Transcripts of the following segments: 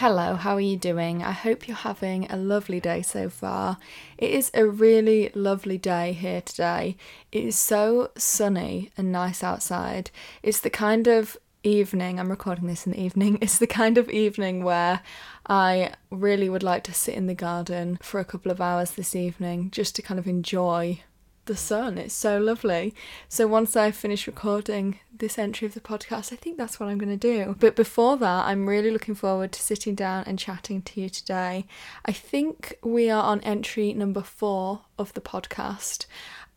Hello, how are you doing? I hope you're having a lovely day so far. It is a really lovely day here today. It is so sunny and nice outside. It's the kind of evening, I'm recording this in the evening, it's the kind of evening where I really would like to sit in the garden for a couple of hours this evening just to kind of enjoy the sun. It's so lovely. So once I finish recording this entry of the podcast, I think that's what I'm going to do. But before that, I'm really looking forward to sitting down and chatting to you today. I think we are on entry number four of the podcast.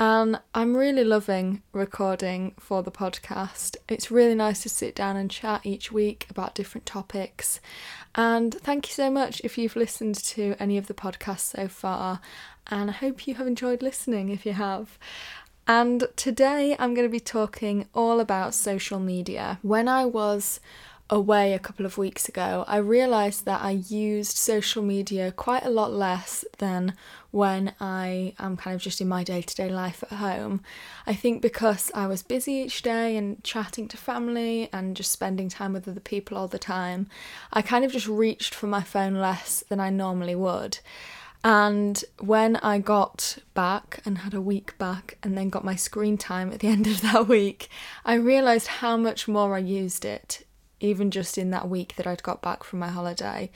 And I'm really loving recording for the podcast. It's really nice to sit down and chat each week about different topics. And thank you so much if you've listened to any of the podcasts so far and I hope you have enjoyed listening if you have. And today I'm going to be talking all about social media. When I was away a couple of weeks ago, I realised that I used social media quite a lot less than when I am kind of just in my day to day life at home. I think because I was busy each day and chatting to family and just spending time with other people all the time, I kind of just reached for my phone less than I normally would. And when I got back and had a week back and then got my screen time at the end of that week, I realised how much more I used it, even just in that week that I'd got back from my holiday.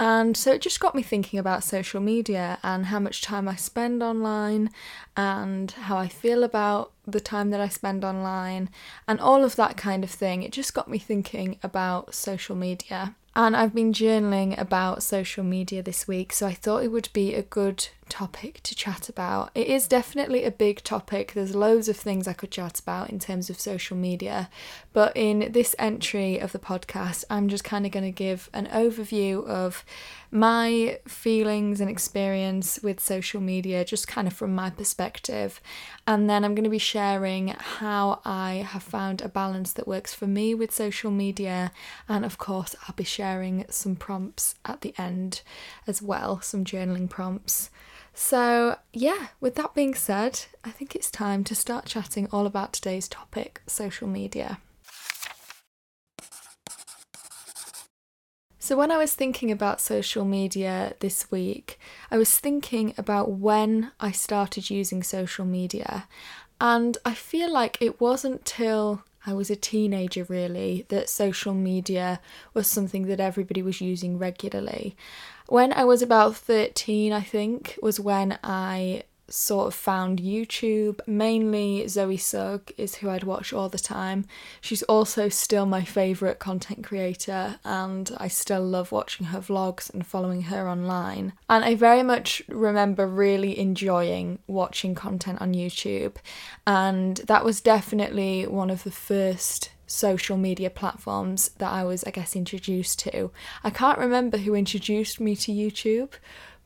And so it just got me thinking about social media and how much time I spend online and how I feel about the time that I spend online and all of that kind of thing. It just got me thinking about social media. And I've been journaling about social media this week, so I thought it would be a good topic to chat about. It is definitely a big topic. There's loads of things I could chat about in terms of social media, but in this entry of the podcast, I'm just kind of going to give an overview of my feelings and experience with social media, just kind of from my perspective. And then I'm going to be sharing how I have found a balance that works for me with social media. And of course, I'll be sharing some prompts at the end as well, some journaling prompts. So, yeah, with that being said, I think it's time to start chatting all about today's topic social media. So, when I was thinking about social media this week, I was thinking about when I started using social media, and I feel like it wasn't till I was a teenager really that social media was something that everybody was using regularly. When I was about 13, I think, was when I sort of found YouTube. Mainly Zoe Sugg is who I'd watch all the time. She's also still my favourite content creator, and I still love watching her vlogs and following her online. And I very much remember really enjoying watching content on YouTube, and that was definitely one of the first social media platforms that I was, I guess, introduced to. I can't remember who introduced me to YouTube,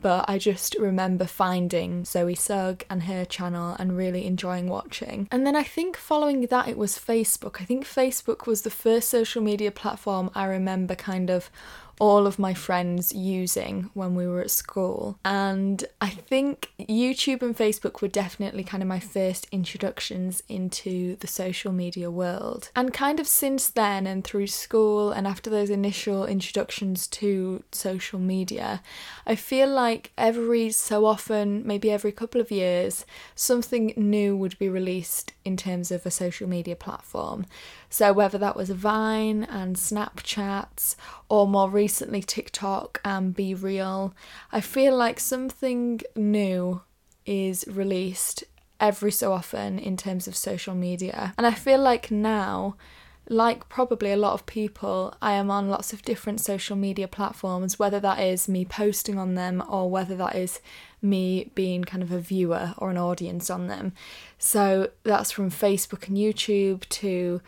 but I just remember finding Zoe Sugg and her channel and really enjoying watching. And then I think following that, it was Facebook. I think Facebook was the first social media platform I remember kind of all of my friends using when we were at school. And I think YouTube and Facebook were definitely kind of my first introductions into the social media world. And kind of since then and through school and after those initial introductions to social media, I feel like every so often, maybe every couple of years, something new would be released in terms of a social media platform. So, whether that was Vine and Snapchat or more recently TikTok and BeReal, I feel like something new is released every so often in terms of social media. And I feel like now, like probably a lot of people, I am on lots of different social media platforms, whether that is me posting on them or whether that is me being kind of a viewer or an audience on them. So that's from Facebook and YouTube to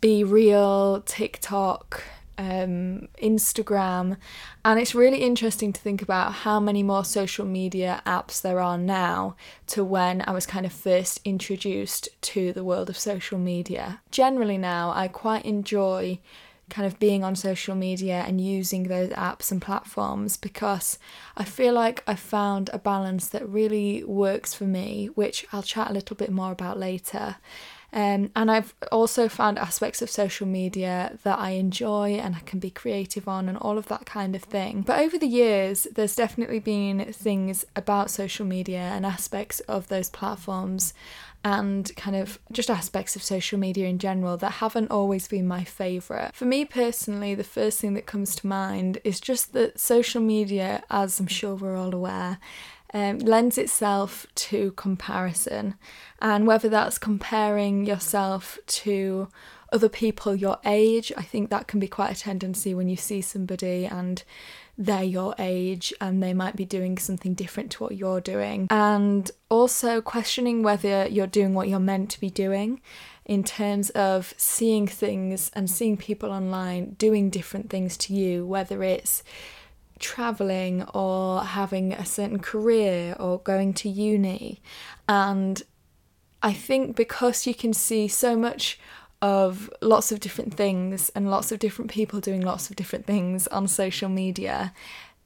BeReal, TikTok, um, Instagram, and it's really interesting to think about how many more social media apps there are now to when I was kind of first introduced to the world of social media. Generally, now I quite enjoy kind of being on social media and using those apps and platforms because I feel like I found a balance that really works for me, which I'll chat a little bit more about later. Um, and I've also found aspects of social media that I enjoy and I can be creative on and all of that kind of thing. But over the years, there's definitely been things about social media and aspects of those platforms and kind of just aspects of social media in general that haven't always been my favourite. For me personally, the first thing that comes to mind is just that social media, as I'm sure we're all aware, um, lends itself to comparison, and whether that's comparing yourself to other people your age, I think that can be quite a tendency when you see somebody and they're your age and they might be doing something different to what you're doing. And also questioning whether you're doing what you're meant to be doing in terms of seeing things and seeing people online doing different things to you, whether it's traveling or having a certain career or going to uni. And I think because you can see so much of lots of different things and lots of different people doing lots of different things on social media,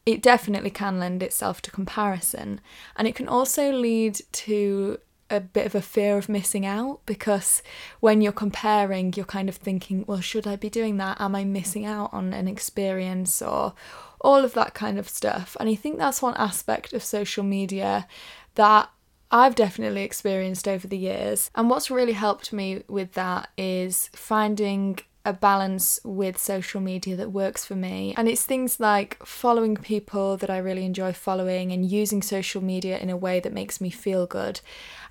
it definitely can lend itself to comparison. And it can also lead to a bit of a fear of missing out because when you're comparing, you're kind of thinking, well, should I be doing that? Am I missing out on an experience or all of that kind of stuff? And I think that's one aspect of social media that I've definitely experienced over the years. And what's really helped me with that is finding a balance with social media that works for me. And it's things like following people that I really enjoy following and using social media in a way that makes me feel good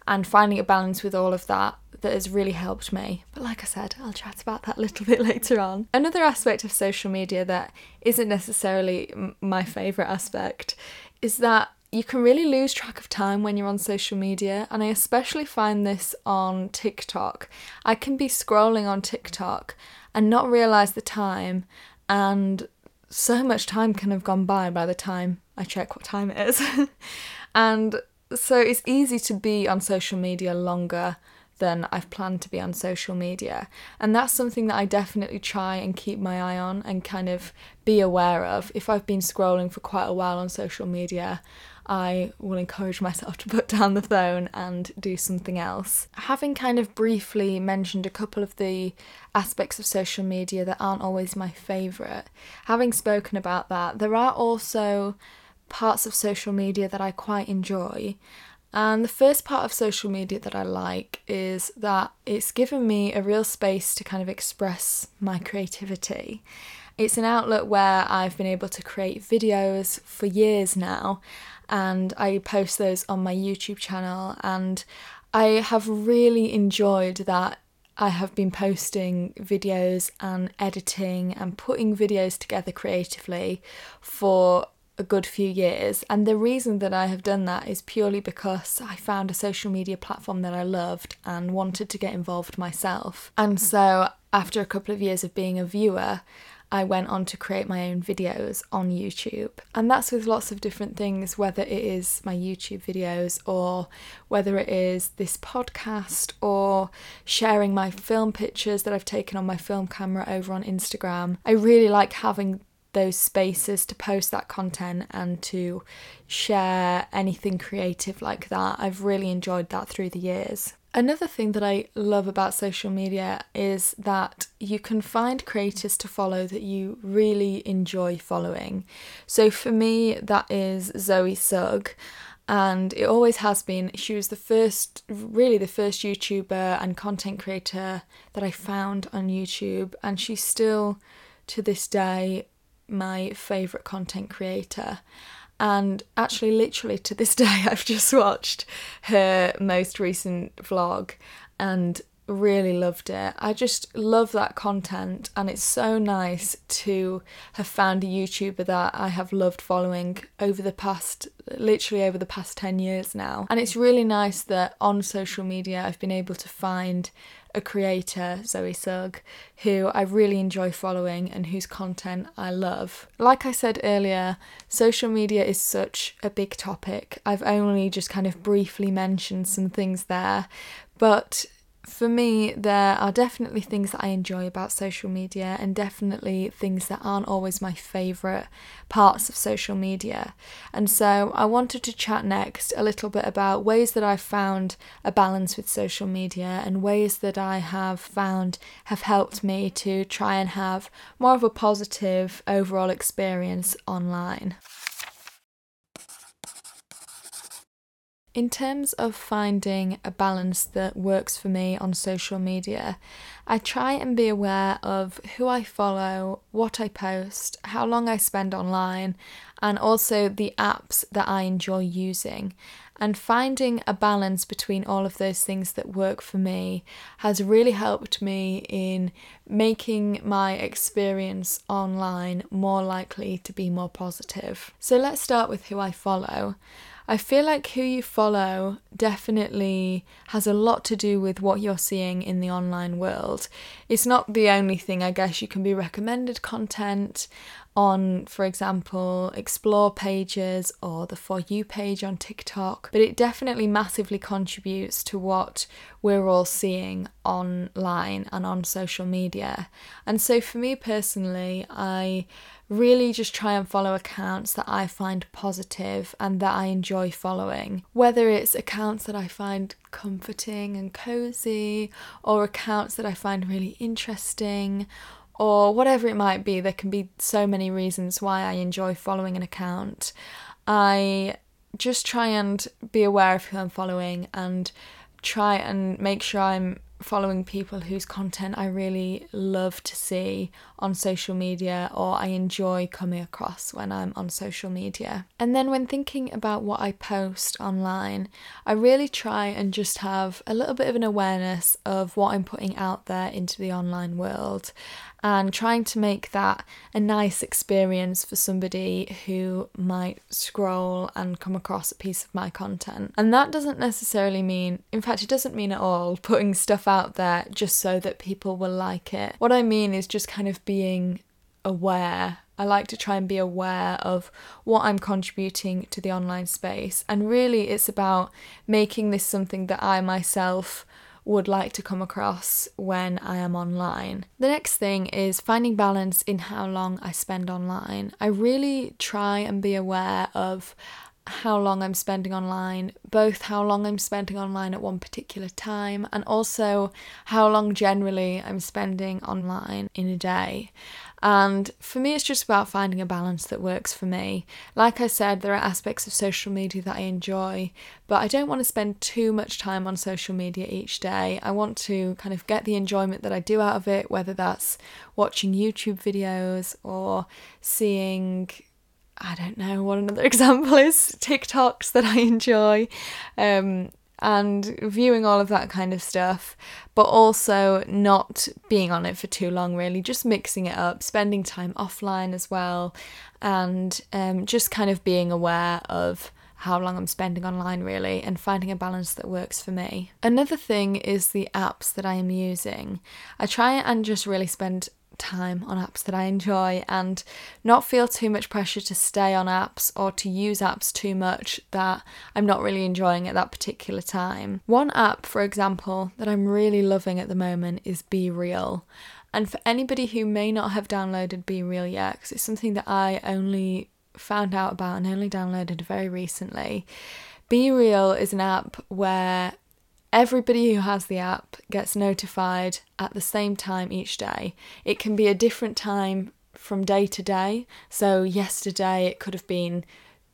and finding a balance with all of that that has really helped me. But like I said, I'll chat about that a little bit later on. Another aspect of social media that isn't necessarily my favourite aspect is that you can really lose track of time when you're on social media, and I especially find this on TikTok. I can be scrolling on TikTok and not realize the time, and so much time can have gone by by the time I check what time it is. and so it's easy to be on social media longer than I've planned to be on social media. And that's something that I definitely try and keep my eye on and kind of be aware of. If I've been scrolling for quite a while on social media, I will encourage myself to put down the phone and do something else. Having kind of briefly mentioned a couple of the aspects of social media that aren't always my favourite, having spoken about that, there are also parts of social media that I quite enjoy. And the first part of social media that I like is that it's given me a real space to kind of express my creativity. It's an outlet where I've been able to create videos for years now, and I post those on my YouTube channel. And I have really enjoyed that I have been posting videos and editing and putting videos together creatively for a good few years. And the reason that I have done that is purely because I found a social media platform that I loved and wanted to get involved myself. And so, after a couple of years of being a viewer, I went on to create my own videos on YouTube. And that's with lots of different things, whether it is my YouTube videos or whether it is this podcast or sharing my film pictures that I've taken on my film camera over on Instagram. I really like having those spaces to post that content and to share anything creative like that. I've really enjoyed that through the years. Another thing that I love about social media is that you can find creators to follow that you really enjoy following. So for me, that is Zoe Sugg and it always has been. She was the first, really the first YouTuber and content creator that I found on YouTube, and she's still to this day my favourite content creator. And actually, literally to this day, I've just watched her most recent vlog and really loved it. I just love that content, and it's so nice to have found a YouTuber that I have loved following over the past, literally over the past 10 years now. And it's really nice that on social media I've been able to find a creator, Zoe Sugg, who I really enjoy following and whose content I love. Like I said earlier, social media is such a big topic. I've only just kind of briefly mentioned some things there, but for me, there are definitely things that I enjoy about social media, and definitely things that aren't always my favourite parts of social media. And so, I wanted to chat next a little bit about ways that I've found a balance with social media and ways that I have found have helped me to try and have more of a positive overall experience online. In terms of finding a balance that works for me on social media, I try and be aware of who I follow, what I post, how long I spend online, and also the apps that I enjoy using. And finding a balance between all of those things that work for me has really helped me in making my experience online more likely to be more positive. So let's start with who I follow. I feel like who you follow definitely has a lot to do with what you're seeing in the online world. It's not the only thing, I guess, you can be recommended content on, for example, explore pages or the For You page on TikTok, but it definitely massively contributes to what we're all seeing online and on social media. And so for me personally, I really just try and follow accounts that I find positive and that I enjoy following. Whether it's accounts that I find comforting and cozy, or accounts that I find really interesting, or whatever it might be, there can be so many reasons why I enjoy following an account. I just try and be aware of who I'm following and try and make sure I'm following people whose content I really love to see on social media or I enjoy coming across when I'm on social media. And then when thinking about what I post online, I really try and just have a little bit of an awareness of what I'm putting out there into the online world and trying to make that a nice experience for somebody who might scroll and come across a piece of my content. And that doesn't necessarily mean, in fact, it doesn't mean at all putting stuff out there just so that people will like it. What I mean is just kind of being aware. I like to try and be aware of what I'm contributing to the online space. And really, it's about making this something that I myself would like to come across when I am online. The next thing is finding balance in how long I spend online. I really try and be aware of how long I'm spending online, both how long I'm spending online at one particular time and also how long generally I'm spending online in a day. And for me, it's just about finding a balance that works for me. Like I said, there are aspects of social media that I enjoy, but I don't want to spend too much time on social media each day. I want to kind of get the enjoyment that I do out of it, whether that's watching YouTube videos or seeing I don't know what another example is TikToks that I enjoy. Um, and viewing all of that kind of stuff, but also not being on it for too long, really, just mixing it up, spending time offline as well, and um, just kind of being aware of how long I'm spending online, really, and finding a balance that works for me. Another thing is the apps that I am using. I try and just really spend time on apps that I enjoy and not feel too much pressure to stay on apps or to use apps too much that I'm not really enjoying at that particular time. One app, for example, that I'm really loving at the moment is BeReal. And for anybody who may not have downloaded BeReal yet, because it's something that I only found out about and only downloaded very recently, BeReal is an app where Everybody who has the app gets notified at the same time each day. It can be a different time from day to day. So, yesterday it could have been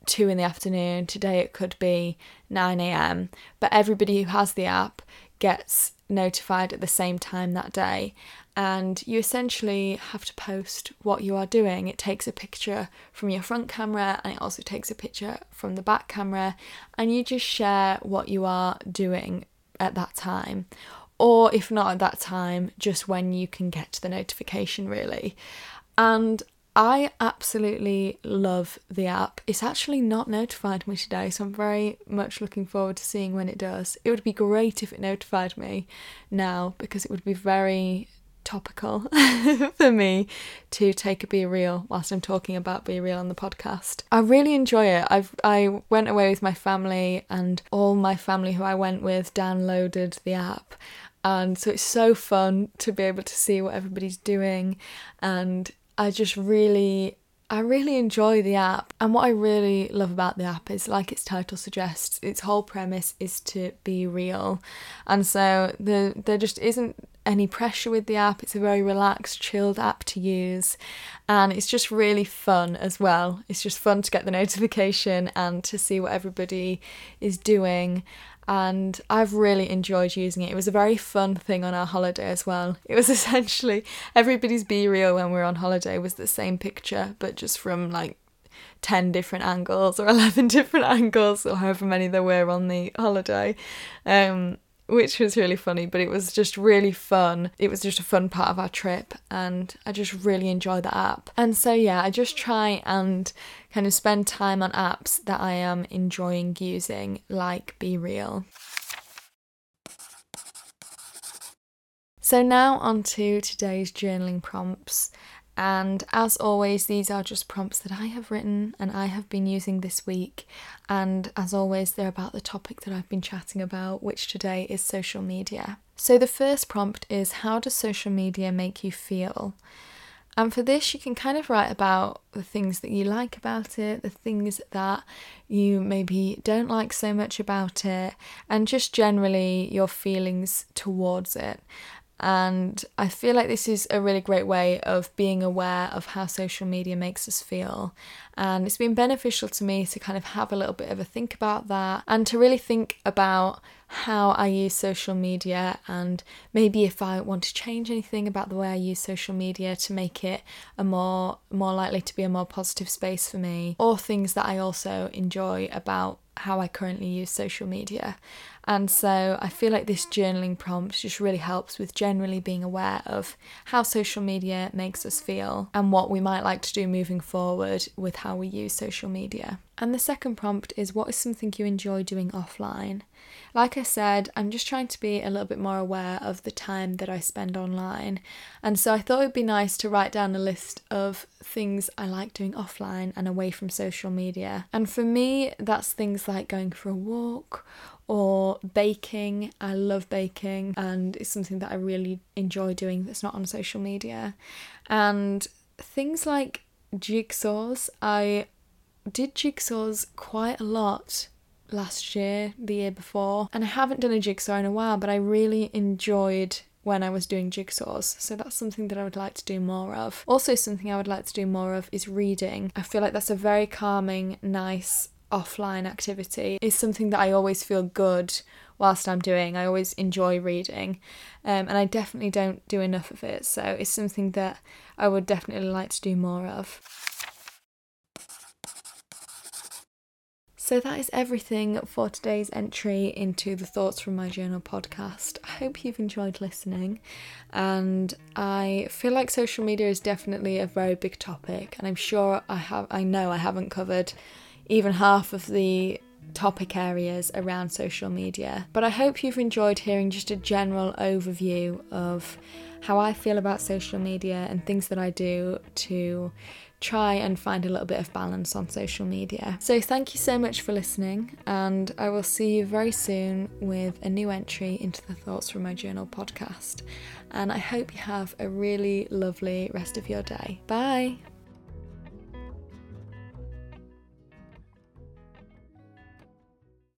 2 in the afternoon, today it could be 9 am. But everybody who has the app gets notified at the same time that day. And you essentially have to post what you are doing. It takes a picture from your front camera and it also takes a picture from the back camera, and you just share what you are doing at that time. Or if not at that time, just when you can get the notification, really. And I absolutely love the app. It's actually not notified me today, so I'm very much looking forward to seeing when it does. It would be great if it notified me now because it would be very topical for me to take a BeReal whilst I'm talking about BeReal on the podcast. I really enjoy it. I've I went away with my family and all my family who I went with downloaded the app and so it's so fun to be able to see what everybody's doing and I just really I really enjoy the app, and what I really love about the app is, like its title suggests, its whole premise is to be real, and so the there just isn't any pressure with the app. It's a very relaxed, chilled app to use, and it's just really fun as well. It's just fun to get the notification and to see what everybody is doing and I've really enjoyed using it. It was a very fun thing on our holiday as well. It was essentially everybody's BeReal when we were on holiday was the same picture, but just from like 10 different angles or 11 different angles or however many there were on the holiday. Um, which was really funny, but it was just really fun. It was just a fun part of our trip, and I just really enjoy the app. And so, yeah, I just try and kind of spend time on apps that I am enjoying using, like BeReal. So, now on to today's journaling prompts. And as always, these are just prompts that I have written and I have been using this week. And as always, they're about the topic that I've been chatting about, which today is social media. So the first prompt is How does social media make you feel? And for this, you can kind of write about the things that you like about it, the things that you maybe don't like so much about it, and just generally your feelings towards it. And I feel like this is a really great way of being aware of how social media makes us feel. And it's been beneficial to me to kind of have a little bit of a think about that and to really think about how I use social media and maybe if I want to change anything about the way I use social media to make it a more more likely to be a more positive space for me or things that I also enjoy about how I currently use social media. And so I feel like this journaling prompt just really helps with generally being aware of how social media makes us feel and what we might like to do moving forward with how we use social media. And the second prompt is what is something you enjoy doing offline? Like I said, I'm just trying to be a little bit more aware of the time that I spend online. And so I thought it would be nice to write down a list of things I like doing offline and away from social media. And for me, that's things like going for a walk or baking. I love baking and it's something that I really enjoy doing that's not on social media. And things like jigsaws, I did jigsaws quite a lot last year, the year before, and I haven't done a jigsaw in a while, but I really enjoyed when I was doing jigsaws. So that's something that I would like to do more of. Also, something I would like to do more of is reading. I feel like that's a very calming, nice offline activity. It's something that I always feel good whilst I'm doing. I always enjoy reading, um, and I definitely don't do enough of it. So it's something that I would definitely like to do more of. So that is everything for today's entry into the Thoughts from My Journal podcast. I hope you've enjoyed listening, and I feel like social media is definitely a very big topic, and I'm sure I have, I know I haven't covered even half of the topic areas around social media. But I hope you've enjoyed hearing just a general overview of how I feel about social media and things that I do to try and find a little bit of balance on social media. So, thank you so much for listening, and I will see you very soon with a new entry into the Thoughts from My Journal podcast. And I hope you have a really lovely rest of your day. Bye.